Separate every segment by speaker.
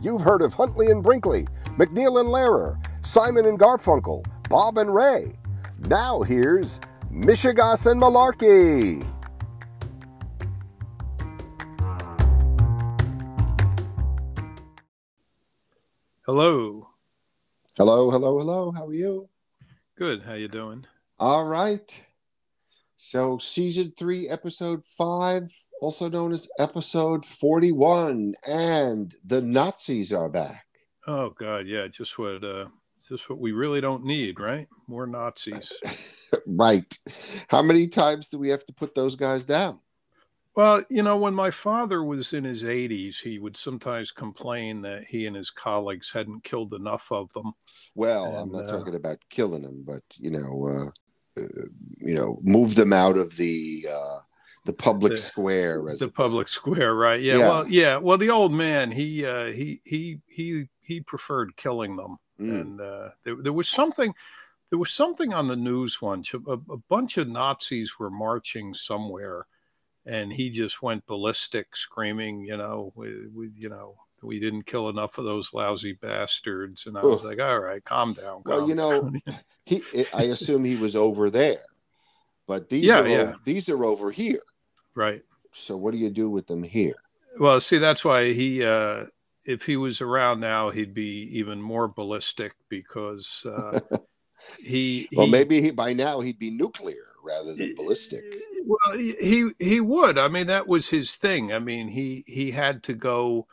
Speaker 1: You've heard of Huntley and Brinkley, MacNeil and Lehrer, Simon and Garfunkel, Bob and Ray. Now here's Mishegoss and Malarkey.
Speaker 2: Hello.
Speaker 1: Hello, hello, hello. How are you?
Speaker 2: Good. How you doing?
Speaker 1: All right. So, season three, episode five, also known as episode 41, and the Nazis are back.
Speaker 2: Oh God, yeah, just what uh just what we really don't need, right? More Nazis.
Speaker 1: right. How many times do we have to put those guys down?
Speaker 2: Well, you know, when my father was in his 80s, he would sometimes complain that he and his colleagues hadn't killed enough of them.
Speaker 1: Well, and, I'm not uh, talking about killing them, but you know, uh, uh, you know, move them out of the uh, the public the, square.
Speaker 2: the public square, right? Yeah, yeah, Well, yeah. Well, the old man, he uh, he he he he preferred killing them, mm. and uh, there, there was something. There was something on the news once. A, a bunch of Nazis were marching somewhere and he just went ballistic, screaming, you know, with, we, you know, we didn't kill enough of those lousy bastards. And I was like, all right, calm down. Calm
Speaker 1: well, you know, he, I assume he was over there, but these yeah, are yeah. Over, these are over here,
Speaker 2: right?
Speaker 1: So what do you do with them here?
Speaker 2: Well, see, that's why he, uh, if he was around now, he'd be even more ballistic because uh, he,
Speaker 1: Well, he, maybe he, by now he'd be nuclear rather than ballistic.
Speaker 2: Well, he he would. I mean, that was his thing. I mean, he he had to go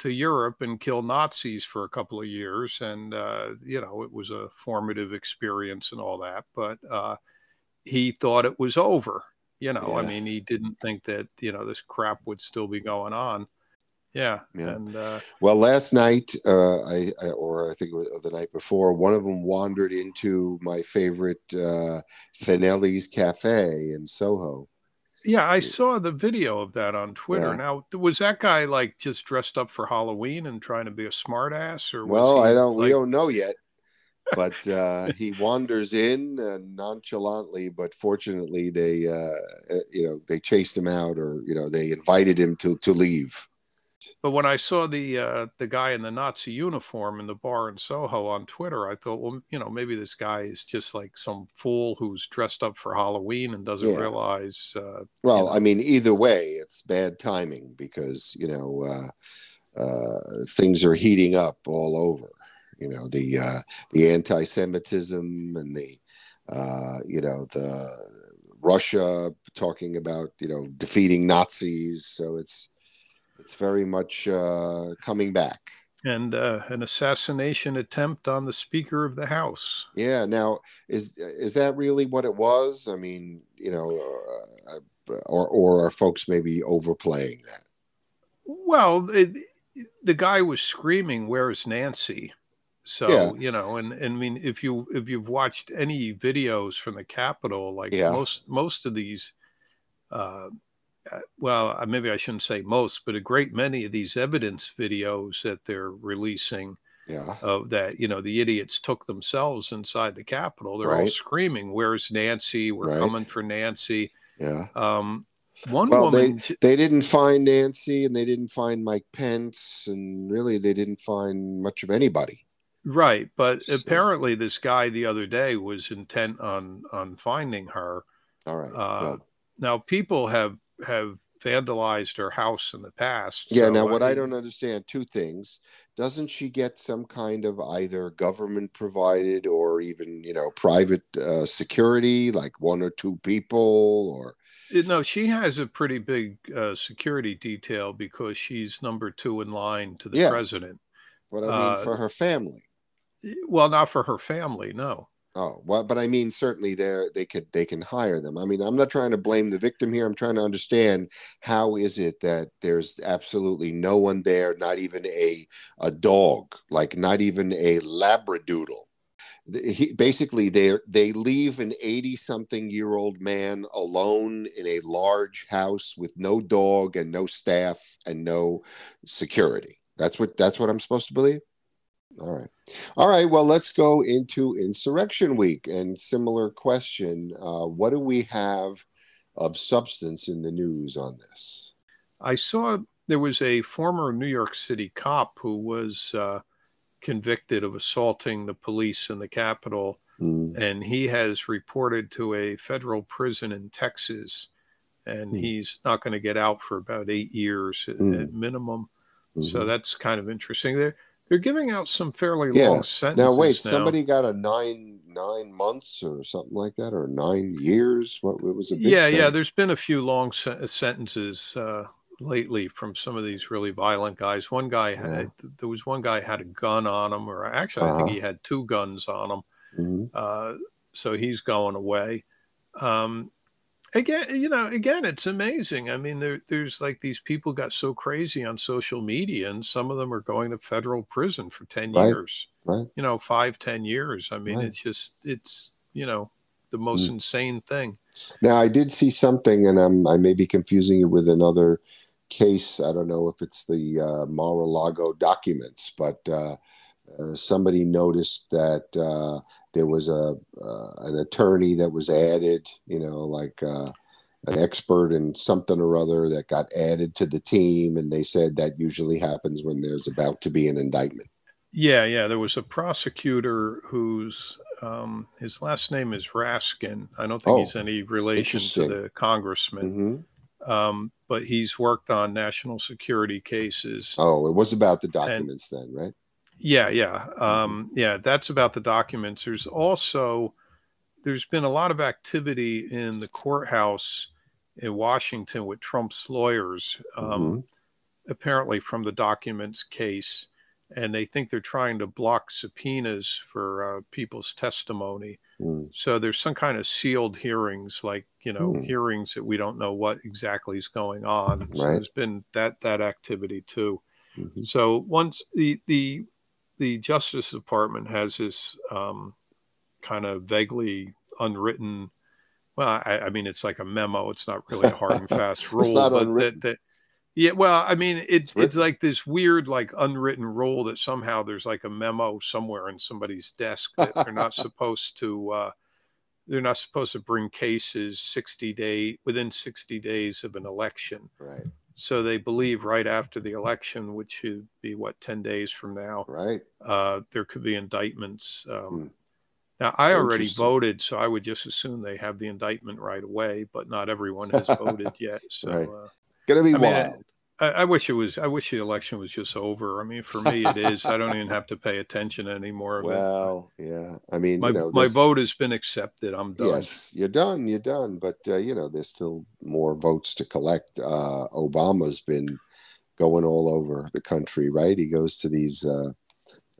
Speaker 2: to Europe and kill Nazis for a couple of years, and uh, you know, it was a formative experience and all that. But uh, he thought it was over. You know, yeah. I mean, he didn't think that you know this crap would still be going on. Yeah. Yeah. And uh,
Speaker 1: well, last night, uh, I, I, or I think it was the night before, one of them wandered into my favorite uh, Finelli's Cafe in Soho.
Speaker 2: Yeah, I saw the video of that on Twitter. Yeah. Now, was that guy like just dressed up for Halloween and trying to be a smartass, or
Speaker 1: well, I don't, like... we don't know yet. But uh, he wanders in nonchalantly, but fortunately, they, uh, eh, you know, they chased him out, or you know, they invited him to to leave.
Speaker 2: But when I saw the uh, the guy in the Nazi uniform in the bar in Soho on Twitter, I thought, well, you know, maybe this guy is just like some fool who's dressed up for Halloween and doesn't yeah. realize. Uh,
Speaker 1: well, you know. I mean, either way, it's bad timing because you know uh, uh things are heating up all over. You know, the uh, the anti-Semitism and the uh, you know the Russia talking about you know defeating Nazis. So it's it's very much uh, coming back.
Speaker 2: And uh, an assassination attempt on the Speaker of the House.
Speaker 1: Yeah. Now, is is that really what it was? I mean, you know, uh, or or are folks maybe overplaying that?
Speaker 2: Well, it, the guy was screaming, "Where's Nancy?" So yeah. you know, and, and I mean, if you if you've watched any videos from the Capitol, like yeah. most most of these uh, uh, well, uh, maybe I shouldn't say most, but a great many of these evidence videos that they're releasing
Speaker 1: yeah.
Speaker 2: of that, you know, the idiots took themselves inside the Capitol. They're right. all screaming, Where's Nancy? We're right. coming for Nancy.
Speaker 1: Yeah.
Speaker 2: Um, one
Speaker 1: well,
Speaker 2: woman,
Speaker 1: they, they didn't find Nancy and they didn't find Mike Pence, and really they didn't find much of anybody.
Speaker 2: Right. But so. apparently, this guy the other day was intent on on finding her.
Speaker 1: All right. Uh,
Speaker 2: well. Now, people have have vandalized her house in the past.
Speaker 1: Yeah. So now, what I, I don't understand two things: doesn't she get some kind of either government provided or even you know private uh, security, like one or two people, or?
Speaker 2: No, she has a pretty big uh, security detail because she's number two in line to the yeah. president.
Speaker 1: But I mean, uh, for her family.
Speaker 2: Well, not for her family, no.
Speaker 1: Oh well, but I mean, certainly they they could they can hire them. I mean, I'm not trying to blame the victim here. I'm trying to understand how is it that there's absolutely no one there, not even a a dog, like not even a labradoodle. He, basically, they they leave an 80 something year old man alone in a large house with no dog and no staff and no security. That's what that's what I'm supposed to believe. All right. All right. Well, let's go into Insurrection Week. And similar question uh, What do we have of substance in the news on this?
Speaker 2: I saw there was a former New York City cop who was uh, convicted of assaulting the police in the Capitol, mm. and he has reported to a federal prison in Texas, and mm. he's not going to get out for about eight years mm. at minimum. Mm-hmm. So that's kind of interesting. They're they're giving out some fairly yeah. long sentences.
Speaker 1: Now wait, now. somebody got a nine nine months or something like that, or nine years. What it was a
Speaker 2: yeah sentence. yeah. There's been a few long se- sentences. Uh, lately from some of these really violent guys. One guy had yeah. there was one guy had a gun on him, or actually uh-huh. I think uh-huh. he had two guns on him. Mm-hmm. Uh, so he's going away. Um, again, you know, again, it's amazing. I mean, there, there's like these people got so crazy on social media, and some of them are going to federal prison for ten right. years. Right. You know, five, ten years. I mean, right. it's just it's you know the most mm. insane thing.
Speaker 1: Now, I did see something, and I'm I may be confusing it with another case. I don't know if it's the uh, Mar-a-Lago documents, but uh, uh, somebody noticed that uh, there was a uh, an attorney that was added. You know, like uh, an expert in something or other that got added to the team, and they said that usually happens when there's about to be an indictment.
Speaker 2: Yeah, yeah. There was a prosecutor whose um, his last name is Raskin. I don't think oh, he's any relation to the congressman. Mm-hmm. Um, but he's worked on national security cases.
Speaker 1: Oh, it was about the documents and, then, right?
Speaker 2: Yeah, yeah, um, yeah. That's about the documents. There's also there's been a lot of activity in the courthouse in Washington with Trump's lawyers, um, mm-hmm. apparently from the documents case, and they think they're trying to block subpoenas for uh, people's testimony. Mm. So there's some kind of sealed hearings, like you know, mm. hearings that we don't know what exactly is going on. So right. there's been that that activity too. Mm-hmm. So once the the the Justice Department has this um, kind of vaguely unwritten. Well, I, I, mean, it's like a memo. It's not really a hard and fast rule, but that, that yeah, well, I mean, it's it's like this weird, like unwritten rule that somehow there's like a memo somewhere in somebody's desk that they're not supposed to. Uh, they're not supposed to bring cases 60 day within 60 days of an election.
Speaker 1: Right.
Speaker 2: So they believe right after the election, which should be what 10 days from now.
Speaker 1: Right.
Speaker 2: Uh, there could be indictments. Um, hmm. Now I already voted, so I would just assume they have the indictment right away. But not everyone has voted yet. So. Right. Uh,
Speaker 1: Gonna be I wild. Mean,
Speaker 2: I, I, wish it was. I wish the election was just over. I mean, for me, it is. I don't even have to pay attention anymore.
Speaker 1: Well, yeah. I mean,
Speaker 2: my,
Speaker 1: you know,
Speaker 2: my vote has been accepted. I'm done.
Speaker 1: Yes, you're done. You're done. But uh, you know, there's still more votes to collect. Uh, Obama's been going all over the country, right? He goes to these uh,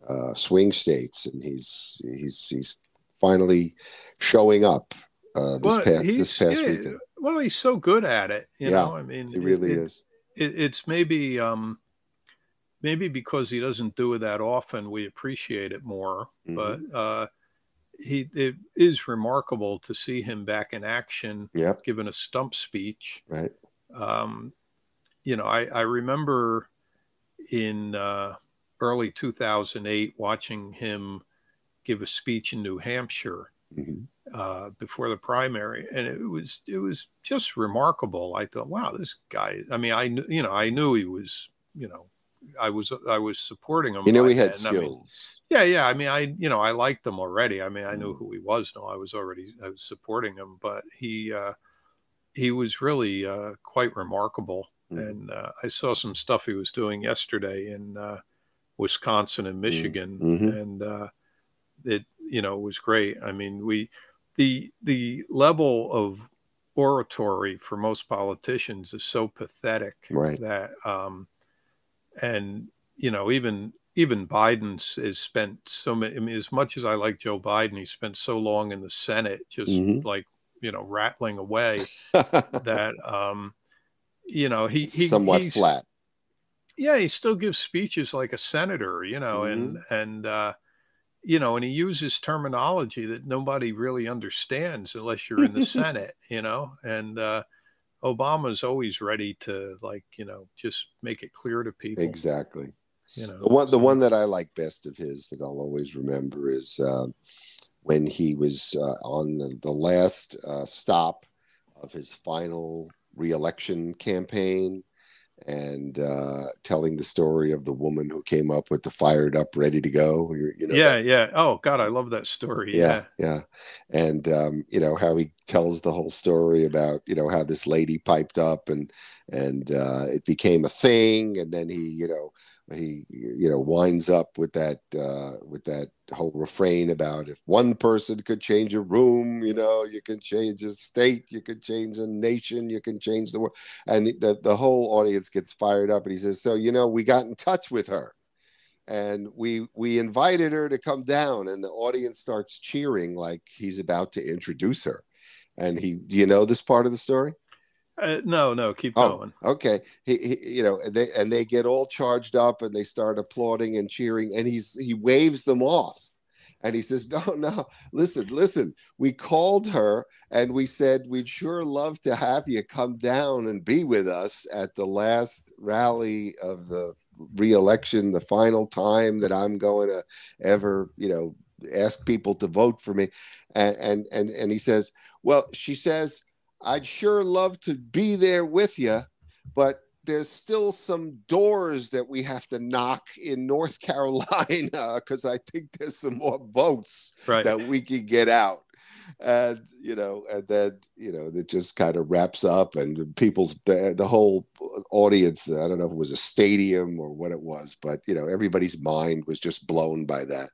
Speaker 1: uh swing states, and he's he's he's finally showing up uh, this well, past this past yeah, weekend
Speaker 2: well, he's so good at it. You yeah, know, I mean,
Speaker 1: he really it, is.
Speaker 2: It, it's maybe um, maybe because he doesn't do it that often, we appreciate it more. Mm-hmm. But uh, he it is remarkable to see him back in action,
Speaker 1: yep.
Speaker 2: giving a stump speech.
Speaker 1: Right.
Speaker 2: Um, you know, I, I remember in uh, early 2008 watching him give a speech in New Hampshire. Mm-hmm uh, before the primary, and it was it was just remarkable. I thought, wow, this guy. I mean, I knew you know I knew he was you know I was I was supporting him.
Speaker 1: You know, he had skills. I
Speaker 2: mean, yeah, yeah. I mean, I you know I liked him already. I mean, I knew mm. who he was. No, I was already I was supporting him, but he uh, he was really uh, quite remarkable. Mm. And uh, I saw some stuff he was doing yesterday in uh, Wisconsin and mm. Michigan, mm-hmm. and uh, it you know was great. I mean, we the the level of oratory for most politicians is so pathetic
Speaker 1: right.
Speaker 2: that um, and you know even even Biden's has spent so many. I mean, as much as I like Joe Biden, he spent so long in the Senate, just mm-hmm. like you know, rattling away that um, you know he, he
Speaker 1: somewhat flat.
Speaker 2: Yeah, he still gives speeches like a senator, you know, mm-hmm. and and uh, you know, and he uses terminology that nobody really understands unless you're in the Senate, you know, and uh, Obama's always ready to like, you know, just make it clear to people.
Speaker 1: Exactly. You know, the one, so. the one that I like best of his that I'll always remember is uh, when he was uh, on the, the last uh, stop of his final reelection campaign and uh, telling the story of the woman who came up with the fired up, ready to go. You
Speaker 2: know, yeah, that, yeah. Oh God, I love that story.
Speaker 1: Yeah, yeah, yeah. and um, you know how he tells the whole story about you know how this lady piped up and and uh, it became a thing, and then he you know he you know winds up with that uh, with that whole refrain about if one person could change a room, you know, you can change a state, you can change a nation, you can change the world, and the the whole audience gets fired up, and he says, so you know, we got in touch with her, and we we invited her to come down, and the audience starts cheering like he's about to introduce her, and he, do you know this part of the story?
Speaker 2: Uh, no, no, keep oh, going.
Speaker 1: Okay, he, he, you know, they and they get all charged up and they start applauding and cheering, and he's he waves them off, and he says, "No, no, listen, listen. We called her and we said we'd sure love to have you come down and be with us at the last rally of the re-election, the final time that I'm going to ever, you know, ask people to vote for me." And and and, and he says, "Well, she says." I'd sure love to be there with you, but there's still some doors that we have to knock in North Carolina because I think there's some more votes right. that we can get out. And you know, and then you know, it just kind of wraps up, and people's the, the whole audience. I don't know if it was a stadium or what it was, but you know, everybody's mind was just blown by that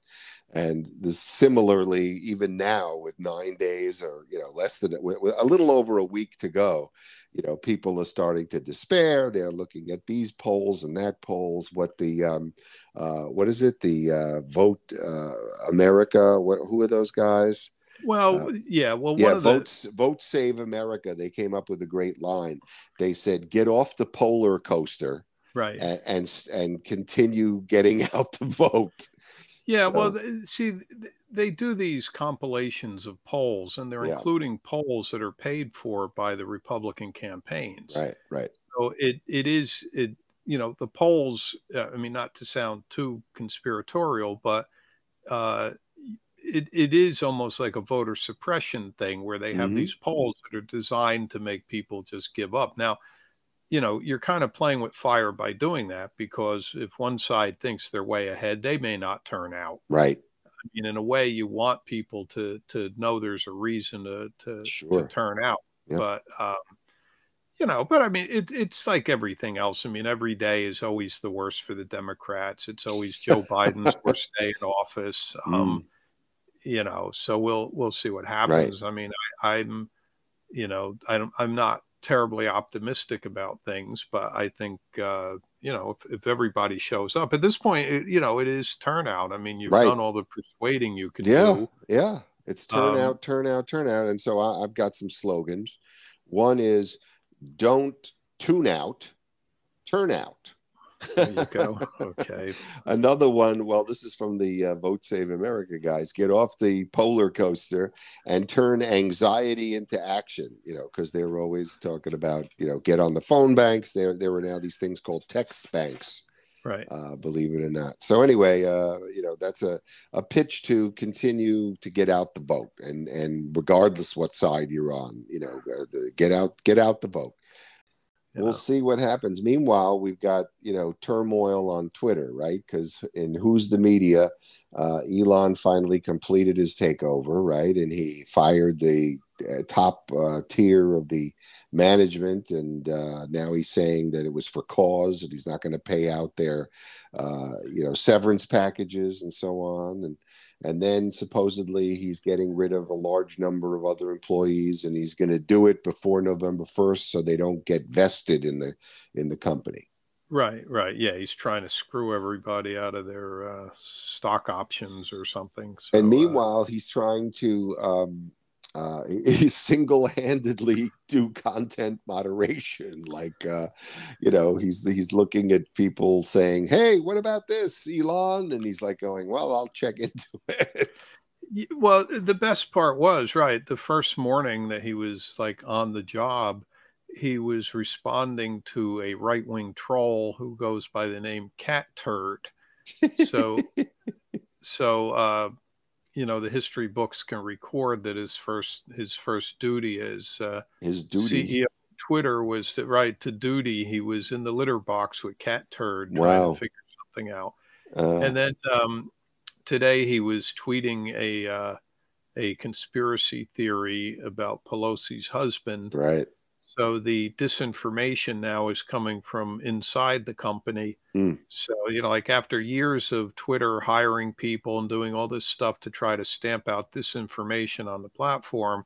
Speaker 1: and this, similarly even now with nine days or you know less than a little over a week to go you know people are starting to despair they're looking at these polls and that polls what the um, uh, what is it the uh, vote uh, america what who are those guys
Speaker 2: well, uh, yeah. Well,
Speaker 1: yeah. Votes, the... vote save America. They came up with a great line. They said, "Get off the polar coaster,
Speaker 2: right,
Speaker 1: and and, and continue getting out the vote."
Speaker 2: Yeah, so, well, see, they do these compilations of polls, and they're yeah. including polls that are paid for by the Republican campaigns.
Speaker 1: Right, right.
Speaker 2: So it it is it you know the polls. Uh, I mean, not to sound too conspiratorial, but uh, it it is almost like a voter suppression thing where they have mm-hmm. these polls that are designed to make people just give up. Now, you know, you're kind of playing with fire by doing that because if one side thinks they're way ahead, they may not turn out.
Speaker 1: Right.
Speaker 2: I mean, in a way, you want people to to know there's a reason to to, sure. to turn out. Yep. But um, you know, but I mean, it, it's like everything else. I mean, every day is always the worst for the Democrats. It's always Joe Biden's worst day in office. Mm. Um, you know, so we'll we'll see what happens. Right. I mean, I, I'm, you know, I don't, I'm not terribly optimistic about things, but I think uh, you know if, if, everybody shows up at this point, it, you know it is turnout. I mean, you've right. done all the persuading you can
Speaker 1: yeah,
Speaker 2: do.
Speaker 1: Yeah, it's turnout, um, turnout, turnout. And so I, I've got some slogans. One is "Don't tune out, turn out."
Speaker 2: There you go. Okay.
Speaker 1: Another one. Well, this is from the uh, Vote Save America guys. Get off the polar coaster and turn anxiety into action. You know, because they're always talking about you know get on the phone banks. There, there were now these things called text banks.
Speaker 2: Right.
Speaker 1: Uh, believe it or not. So anyway, uh, you know that's a, a pitch to continue to get out the boat, and and regardless what side you're on, you know, uh, get out get out the boat we'll know. see what happens. Meanwhile, we've got you know turmoil on Twitter, right? Because in who's the media, uh, Elon finally completed his takeover, right? And he fired the uh, top uh, tier of the management, and uh, now he's saying that it was for cause, and he's not going to pay out their uh, you know severance packages and so on, and and then supposedly he's getting rid of a large number of other employees and he's going to do it before november 1st so they don't get vested in the in the company.
Speaker 2: Right right. Yeah he's trying to screw everybody out of their uh, stock options or something
Speaker 1: so, and uh, meanwhile uh, he's trying to um, uh, he single-handedly do content moderation like uh, you know he's he's looking at people saying hey what about this elon? And he's like going well i'll check into it.
Speaker 2: Well the best part was right the first morning that he was like on the job he was responding to a right-wing troll who goes by the name cat turd. So so uh you know the history books can record that his first his first duty as uh,
Speaker 1: his duty
Speaker 2: CEO Twitter was to, right to duty. He was in the litter box with cat turd trying wow. to figure something out. Uh, and then um, today he was tweeting a uh, a conspiracy theory about Pelosi's husband.
Speaker 1: Right.
Speaker 2: So the disinformation now is coming from inside the company. Mm. So, you know, like after years of Twitter hiring people and doing all this stuff to try to stamp out disinformation on the platform,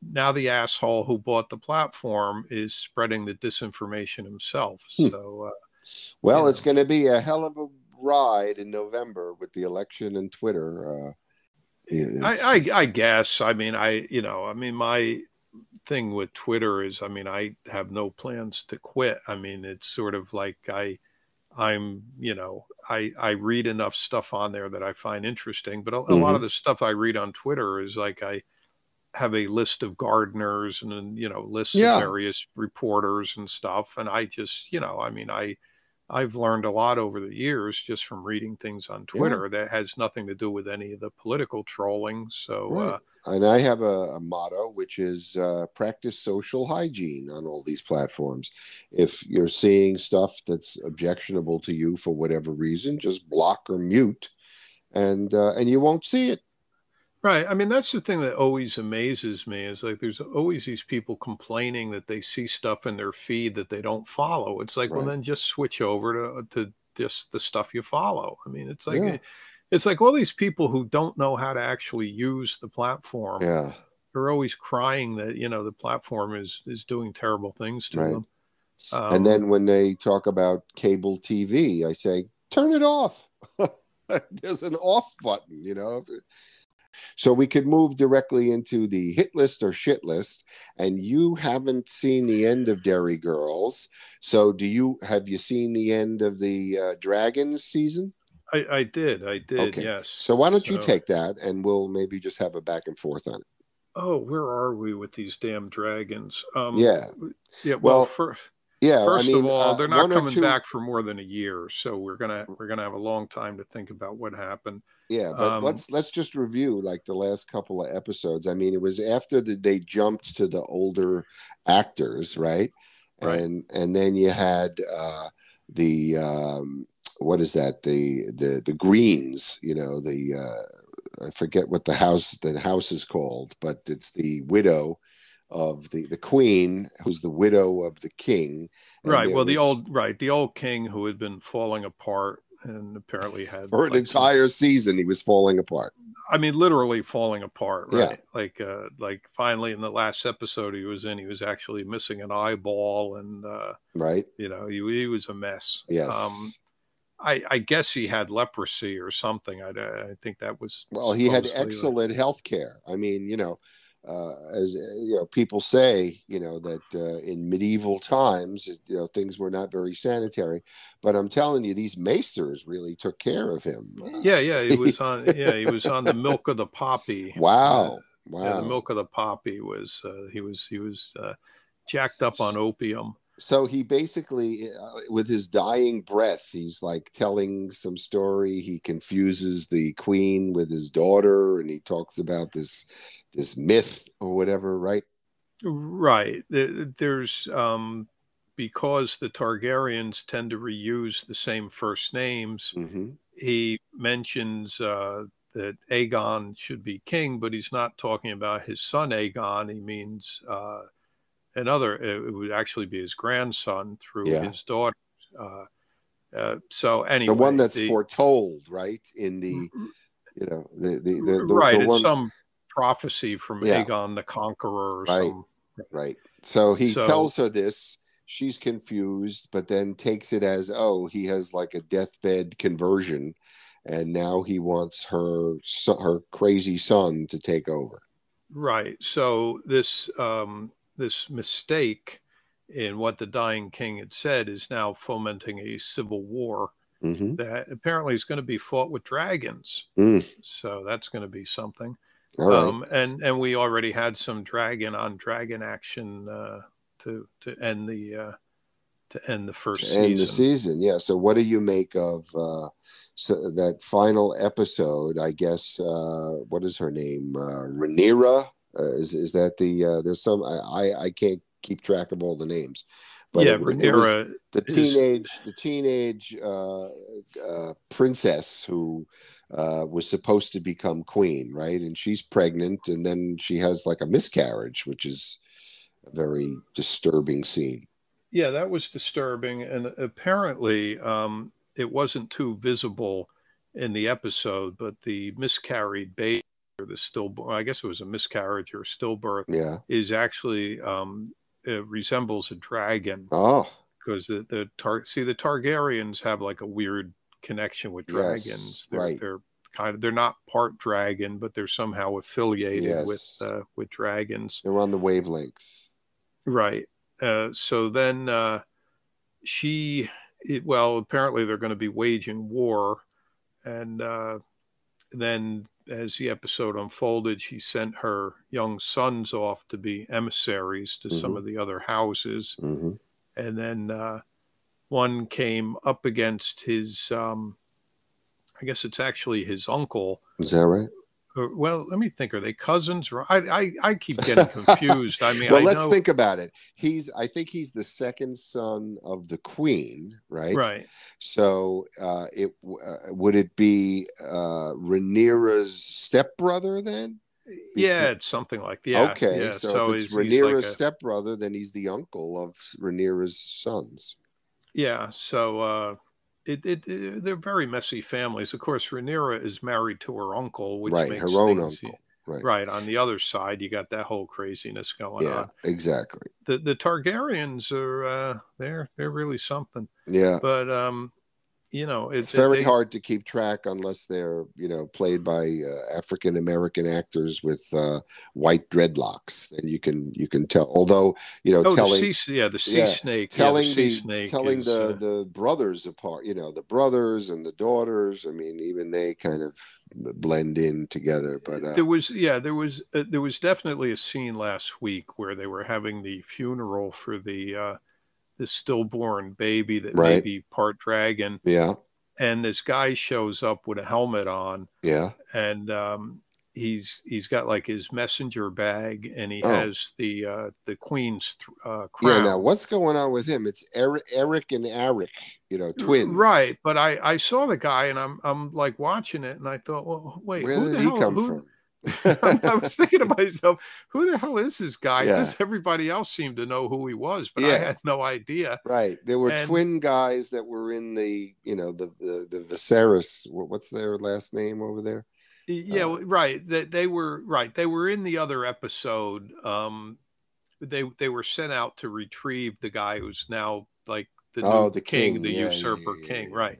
Speaker 2: now the asshole who bought the platform is spreading the disinformation himself. Hmm. So, uh,
Speaker 1: well, it's going to be a hell of a ride in November with the election and Twitter. Uh,
Speaker 2: I, I, I guess. I mean, I you know, I mean, my thing with Twitter is, I mean, I have no plans to quit. I mean, it's sort of like I, I'm, you know, I I read enough stuff on there that I find interesting, but a, mm-hmm. a lot of the stuff I read on Twitter is like I have a list of gardeners and you know lists yeah. of various reporters and stuff and i just you know i mean i i've learned a lot over the years just from reading things on twitter yeah. that has nothing to do with any of the political trolling so right. uh,
Speaker 1: and i have a, a motto which is uh, practice social hygiene on all these platforms if you're seeing stuff that's objectionable to you for whatever reason just block or mute and uh, and you won't see it
Speaker 2: Right. I mean, that's the thing that always amazes me is like there's always these people complaining that they see stuff in their feed that they don't follow. It's like, right. well, then just switch over to to just the stuff you follow. I mean, it's like yeah. it's like all these people who don't know how to actually use the platform.
Speaker 1: Yeah.
Speaker 2: They're always crying that, you know, the platform is is doing terrible things to right. them.
Speaker 1: Um, and then when they talk about cable TV, I say, turn it off. There's an off button, you know. So we could move directly into the hit list or shit list. And you haven't seen the end of Derry Girls. So do you have you seen the end of the uh, Dragons season?
Speaker 2: I, I did. I did. Okay. Yes.
Speaker 1: So why don't so, you take that and we'll maybe just have a back and forth on it.
Speaker 2: Oh, where are we with these damn dragons?
Speaker 1: Um, yeah.
Speaker 2: Yeah. Well, well first, yeah. First I mean, of all, uh, they're not coming two... back for more than a year, so we're gonna we're gonna have a long time to think about what happened.
Speaker 1: Yeah, but um, let's let's just review like the last couple of episodes. I mean, it was after the, they jumped to the older actors, right? right. And and then you had uh, the um, what is that? The the the Greens, you know, the uh, I forget what the house the house is called, but it's the widow of the the queen who's the widow of the king
Speaker 2: right well was, the old right the old king who had been falling apart and apparently had
Speaker 1: for an like entire some, season he was falling apart.
Speaker 2: I mean, literally falling apart, right? Yeah. Like, uh, like finally in the last episode he was in, he was actually missing an eyeball, and uh,
Speaker 1: right,
Speaker 2: you know, he, he was a mess.
Speaker 1: Yes. Um,
Speaker 2: I, I guess he had leprosy or something. I, I think that was
Speaker 1: well. He had excellent like, health care. I mean, you know, uh, as you know, people say, you know, that uh, in medieval times, you know, things were not very sanitary. But I'm telling you, these maesters really took care of him.
Speaker 2: Yeah, yeah, he was on. yeah, he was on the milk of the poppy.
Speaker 1: Wow, wow.
Speaker 2: Yeah, the milk of the poppy was. Uh, he was. He was uh, jacked up on opium.
Speaker 1: So he basically, uh, with his dying breath, he's like telling some story. He confuses the queen with his daughter, and he talks about this this myth or whatever, right?
Speaker 2: Right. There's um, because the Targaryens tend to reuse the same first names. Mm-hmm. He mentions uh, that Aegon should be king, but he's not talking about his son Aegon. He means uh, another. It would actually be his grandson through yeah. his daughter. Uh, uh, so anyway,
Speaker 1: the one that's the, foretold, right? In the, you know, the the, the, the
Speaker 2: right.
Speaker 1: The
Speaker 2: one, some prophecy from yeah. Aegon the Conqueror.
Speaker 1: right. Some... Right. So he so, tells her this. She's confused, but then takes it as, oh, he has like a deathbed conversion, and now he wants her her crazy son to take over.
Speaker 2: Right. So this um, this mistake in what the dying king had said is now fomenting a civil war mm-hmm. that apparently is going to be fought with dragons. Mm. So that's going to be something. Um, and and we already had some dragon on dragon action uh, to to end the uh, to end the first to end
Speaker 1: the season. Yeah. So what do you make of uh, so that final episode? I guess uh, what is her name? Uh, Rhaenyra. Uh, is is that the uh, there's some I I can't keep track of all the names. But
Speaker 2: yeah,
Speaker 1: it, it was the teenage the teenage uh, uh, princess who uh, was supposed to become queen, right? And she's pregnant, and then she has like a miscarriage, which is a very disturbing scene.
Speaker 2: Yeah, that was disturbing, and apparently um, it wasn't too visible in the episode, but the miscarried baby the stillborn, I guess it was a miscarriage or stillbirth,
Speaker 1: yeah,
Speaker 2: is actually um, resembles a dragon.
Speaker 1: Oh,
Speaker 2: because the the tar- see the Targaryens have like a weird connection with dragons.
Speaker 1: Yes,
Speaker 2: they're,
Speaker 1: right.
Speaker 2: they're kind of they're not part dragon, but they're somehow affiliated
Speaker 1: Yes.
Speaker 2: with uh, with dragons.
Speaker 1: they're on the wavelengths,
Speaker 2: Right. Uh, so then uh, she, it, well, apparently they're going to be waging war. And uh, then as the episode unfolded, she sent her young sons off to be emissaries to some
Speaker 1: Mhm.
Speaker 2: of the other houses.
Speaker 1: hmm
Speaker 2: And then uh, one came up against his, um, I guess it's actually his uncle.
Speaker 1: Is that right?
Speaker 2: Or, well, let me think. Are they cousins? Or- I, I, I keep getting confused. I mean,
Speaker 1: well,
Speaker 2: I
Speaker 1: let's
Speaker 2: know,
Speaker 1: think about it. He's, I think he's the second son of the queen, right?
Speaker 2: right.
Speaker 1: So, uh, it uh, would it be uh, Rhaenyra's stepbrother then?
Speaker 2: Yeah, it's something like yeah.
Speaker 1: okay,
Speaker 2: yeah.
Speaker 1: so, if it's Rhaenyra's
Speaker 2: like a-
Speaker 1: stepbrother, then he's the uncle of Rhaenyra's sons.
Speaker 2: yeah. So uh, it, it, it- they're very messy families. Of course, Rhaenyra is married to her uncle, which
Speaker 1: Right,
Speaker 2: makes
Speaker 1: her own
Speaker 2: things-
Speaker 1: uncle. Right.
Speaker 2: Right. On the other side, you got that whole craziness going on,
Speaker 1: Yeah,
Speaker 2: on.
Speaker 1: exactly.
Speaker 2: The the Targaryens are uh, they're they're really something.
Speaker 1: Yeah.
Speaker 2: But um, you know,
Speaker 1: It's
Speaker 2: it's
Speaker 1: very
Speaker 2: they-
Speaker 1: hard to keep track unless they're, you know, played by uh, African American actors with uh, white dreadlocks. and you can you can tell. Although you know,
Speaker 2: Oh,
Speaker 1: telling
Speaker 2: the sea, yeah, the sea
Speaker 1: yeah,
Speaker 2: snake.
Speaker 1: telling
Speaker 2: the,
Speaker 1: the,
Speaker 2: sea snake
Speaker 1: telling
Speaker 2: is,
Speaker 1: the
Speaker 2: uh,
Speaker 1: the brothers apart you know the brothers and the daughters i mean even they kind of blend in together but uh,
Speaker 2: there was yeah there was uh, there was definitely a scene last week where they were having the funeral for the the stillborn baby that may be part dragon.
Speaker 1: Yeah.
Speaker 2: And this guy shows up with a helmet on.
Speaker 1: Yeah.
Speaker 2: And um he's he's got like his messenger bag and he
Speaker 1: Oh.
Speaker 2: has the uh the queen's uh
Speaker 1: yeah now what's going on with him? It's eric eric and eric you know twins.
Speaker 2: right but i i saw the guy and i'm i'm like watching it and i thought well wait
Speaker 1: where
Speaker 2: who
Speaker 1: did
Speaker 2: the
Speaker 1: he
Speaker 2: hell,
Speaker 1: come
Speaker 2: who,
Speaker 1: from
Speaker 2: I was thinking to myself, who the hell is this guy?
Speaker 1: Yeah.
Speaker 2: Because everybody else seemed to know who he was, but I had no idea.
Speaker 1: right there were
Speaker 2: And-
Speaker 1: twin guys that were in the you know the the, the Viserys what's their last name over there
Speaker 2: Yeah,
Speaker 1: Uh,
Speaker 2: right. They, they were right. They were in the other episode. Um, they they were sent out to retrieve the guy who's now like the
Speaker 1: oh the
Speaker 2: king,
Speaker 1: king,
Speaker 2: the
Speaker 1: Yeah, yeah,
Speaker 2: usurper
Speaker 1: yeah, yeah,
Speaker 2: king,
Speaker 1: yeah,
Speaker 2: right?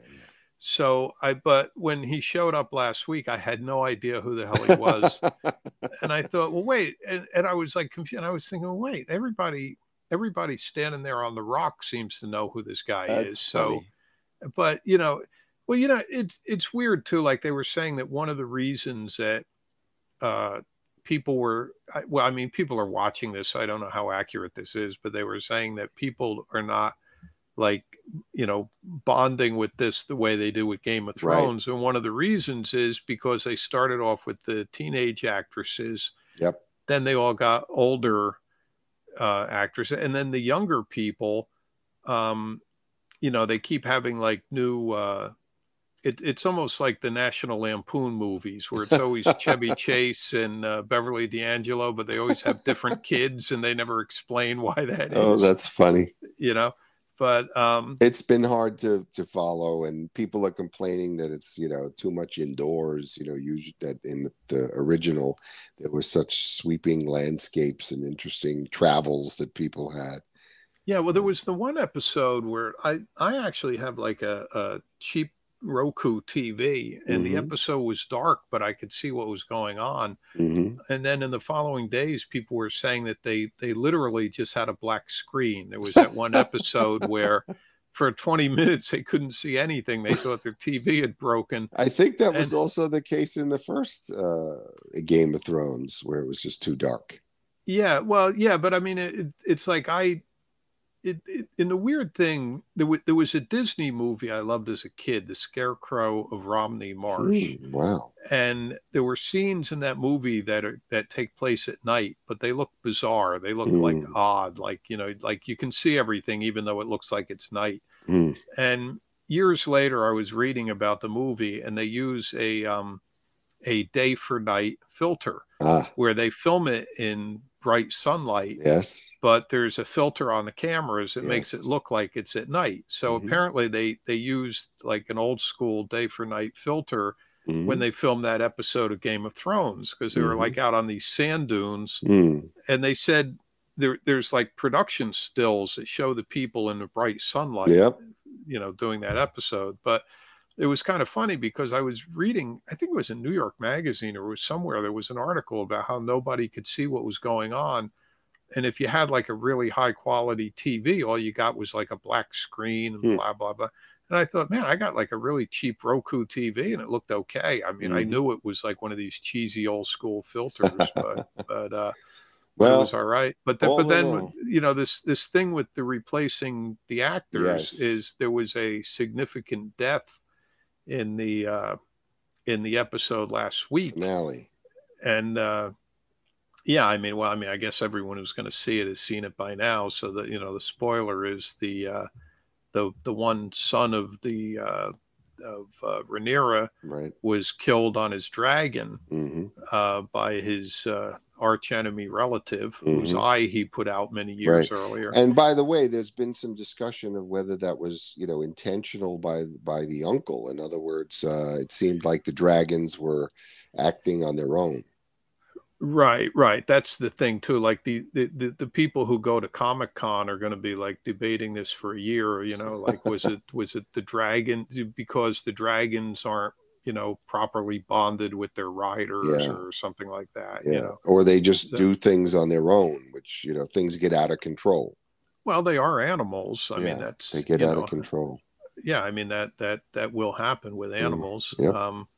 Speaker 2: So I, but when he showed up last week, I had no idea who the hell he was. and I thought, well, wait, and, and I was like confused. And I was thinking, well, wait, everybody, everybody standing there on the rock seems to know who this guy
Speaker 1: That's
Speaker 2: is. So, but you know, well, you know, it's it's weird too. Like they were saying that one of the reasons that uh, people were, I- well, I mean, people are watching this. So I don't know how accurate this is, but they were saying that people are not like you know bonding with this the way they do with Game of
Speaker 1: Right.
Speaker 2: Thrones, and one of the reasons is because they started off with the teenage actresses.
Speaker 1: Yep.
Speaker 2: Then they all got older uh, actresses, and then the younger people, um, you know, they keep having like new. Uh, it, it's almost like the National Lampoon movies, where it's always Chevy Chase and uh, Beverly D'Angelo, but they always have different kids, and they never explain why that is.
Speaker 1: oh that's funny
Speaker 2: you know. But um,
Speaker 1: it's been hard to to follow and people are complaining that it's you know too much indoors you know usually that in the, the original there was such sweeping landscapes and interesting travels that people had.
Speaker 2: Yeah, well, there was the one episode where I I actually have like a, a cheap Roku TV, and the
Speaker 1: Mhm.
Speaker 2: episode was dark, but I could see what was going on.
Speaker 1: Mhm.
Speaker 2: And then in the following days, people were saying that they they literally just had a black screen. There was that one episode where for 20 minutes they couldn't see anything. They thought their TV had broken.
Speaker 1: i think that was
Speaker 2: And-
Speaker 1: also the case in the first uh game of thrones where it was just too dark
Speaker 2: Yeah, well, yeah, but I mean, it- it's like I it, it, in the weird thing, there, w- there was a Disney movie I loved as a kid, The Scarecrow of Romney Marsh.
Speaker 1: Mm, wow.
Speaker 2: And there were scenes in that movie that are that take place at night, but they look bizarre. They look mm. like odd, like you know, like you can see everything even though it looks like it's night.
Speaker 1: Mm.
Speaker 2: And years later, I was reading about the movie, and they use a um, a day for night filter
Speaker 1: ah.
Speaker 2: where they film it in bright sunlight.
Speaker 1: Yes.
Speaker 2: But there's a filter on the cameras that yes. makes it look like it's at night. So mm-hmm. apparently they they used like an old school day for night filter mm-hmm. when they filmed that episode of Game of Thrones because they mm-hmm. were like out on these sand dunes
Speaker 1: mm.
Speaker 2: and they said there there's like production stills that show the people in the bright sunlight.
Speaker 1: Yep.
Speaker 2: You know, doing that episode, but it was kind of funny because I was reading, I think it was in New York Magazine or was somewhere, there was an article about how nobody could see what was going on. And if you had like a really high quality TV, all you got was like a black screen and hmm. blah, blah, blah. And I thought, man, I got like a really cheap Roku TV and it looked okay. I mean, mm-hmm. I knew it was like one of these cheesy old school filters, but, but, uh, well, it was all right. But, the, but then, you know, this, this thing with the replacing the actors yes. is there was a significant death in the uh, in the episode last week
Speaker 1: finale,
Speaker 2: and uh, yeah, I mean, well, I mean, I guess everyone who's going to see it has seen it by now. So that you know, the spoiler is the uh, the the one son of the uh, of uh, Rhaenyra
Speaker 1: right.
Speaker 2: was killed on his dragon
Speaker 1: mm-hmm.
Speaker 2: uh, by his uh, arch enemy relative, mm-hmm. whose eye he put out many years right. earlier.
Speaker 1: And by the way, there's been some discussion of whether that was, you know, intentional by by the uncle. In other words, uh, it seemed like the dragons were acting on their own.
Speaker 2: Right, right. That's the thing too. Like the the the, the people who go to Comic Con are going to be like debating this for a year. You know, like was it was it the dragon because the dragons aren't you know properly bonded with their riders yeah. or something like that
Speaker 1: yeah
Speaker 2: you know?
Speaker 1: or they just so, do things on their own which you know things get out of control
Speaker 2: well they are animals i
Speaker 1: yeah,
Speaker 2: mean that's
Speaker 1: they get out
Speaker 2: know,
Speaker 1: of control
Speaker 2: yeah i mean that that that will happen with mm, animals
Speaker 1: mm, yep.
Speaker 2: um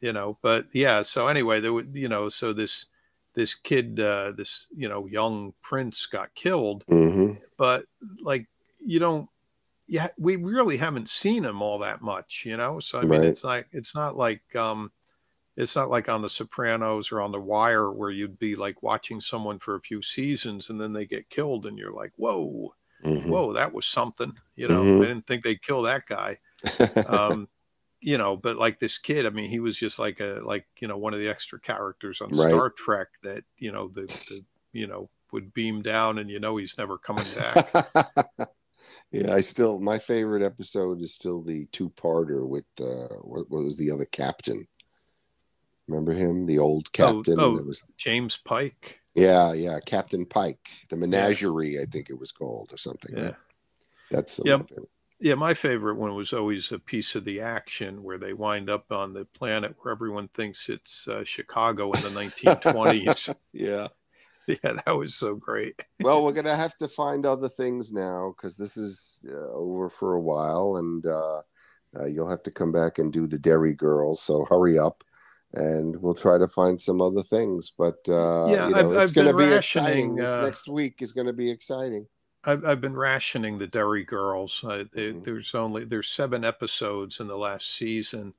Speaker 2: you know but yeah so anyway there would you know so this this kid uh this you know young prince got killed
Speaker 1: mm-hmm.
Speaker 2: but like you don't yeah, we really haven't seen him all that much, you know. So I mean, right. it's like it's not like um, it's not like on The Sopranos or on The Wire where you'd be like watching someone for a few seasons and then they get killed and you're like, whoa,
Speaker 1: mm-hmm.
Speaker 2: whoa, that was something, you know.
Speaker 1: Mm-hmm.
Speaker 2: I didn't think they'd kill that guy. um, you know, but like this kid, I mean, he was just like a like you know one of the extra characters on right. Star Trek that you know the, the you know would beam down and you know he's never coming back.
Speaker 1: yeah, I still my favorite episode is still the two parter with uh what, what, was the other captain? Remember him, the old captain?
Speaker 2: Oh, oh was, James Pike.
Speaker 1: Yeah, yeah, Captain Pike, the Menagerie, yeah. I think it was called or something.
Speaker 2: Yeah,
Speaker 1: right? that's
Speaker 2: yeah. Yeah, my favorite one was always a piece of the action where they wind up on the planet where everyone thinks it's uh, Chicago in the 1920s.
Speaker 1: yeah.
Speaker 2: yeah, that was so great.
Speaker 1: well, we're gonna have to find other things now because this is uh, over for a while, and uh, uh, you'll have to come back and do the Derry Girls. So hurry up, and we'll try to find some other things. But uh,
Speaker 2: yeah,
Speaker 1: you know,
Speaker 2: I've,
Speaker 1: it's going to be
Speaker 2: rationing,
Speaker 1: exciting. This
Speaker 2: uh,
Speaker 1: next week is going to be exciting.
Speaker 2: I've, I've been rationing the Derry Girls. I, they,
Speaker 1: Mm-hmm.
Speaker 2: There's only there's seven episodes in the last season,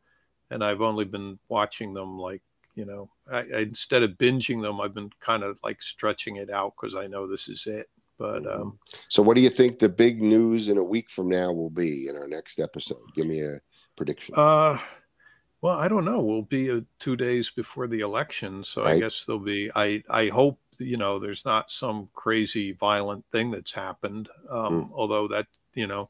Speaker 2: and I've only been watching them like you know I, I, instead of binging them i've been kind of like stretching it out because i know this is it but
Speaker 1: Mm-hmm.
Speaker 2: um
Speaker 1: So, what do you think the big news in a week from now will be in our next episode? Give me a prediction.
Speaker 2: uh well i don't know we'll be uh, two days before the election so i guess there'll be i i hope you know there's not some crazy violent thing that's happened um
Speaker 1: Hmm.
Speaker 2: although that you know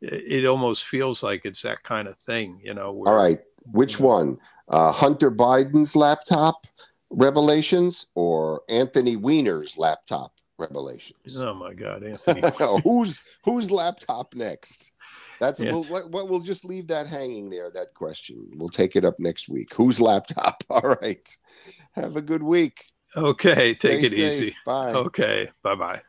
Speaker 2: it, it almost feels like it's that kind of thing you know where,
Speaker 1: All right, which one? Uh, Hunter Biden's laptop revelations or Anthony Weiner's laptop revelations?
Speaker 2: oh my god anthony
Speaker 1: who's whose laptop next? That's
Speaker 2: Yeah.
Speaker 1: we'll, we'll we'll just leave that hanging there. That question. We'll take it up next week. Whose laptop? All right. Have a good week.
Speaker 2: Okay
Speaker 1: Stay
Speaker 2: take it
Speaker 1: safe.
Speaker 2: easy
Speaker 1: Bye.
Speaker 2: okay bye-bye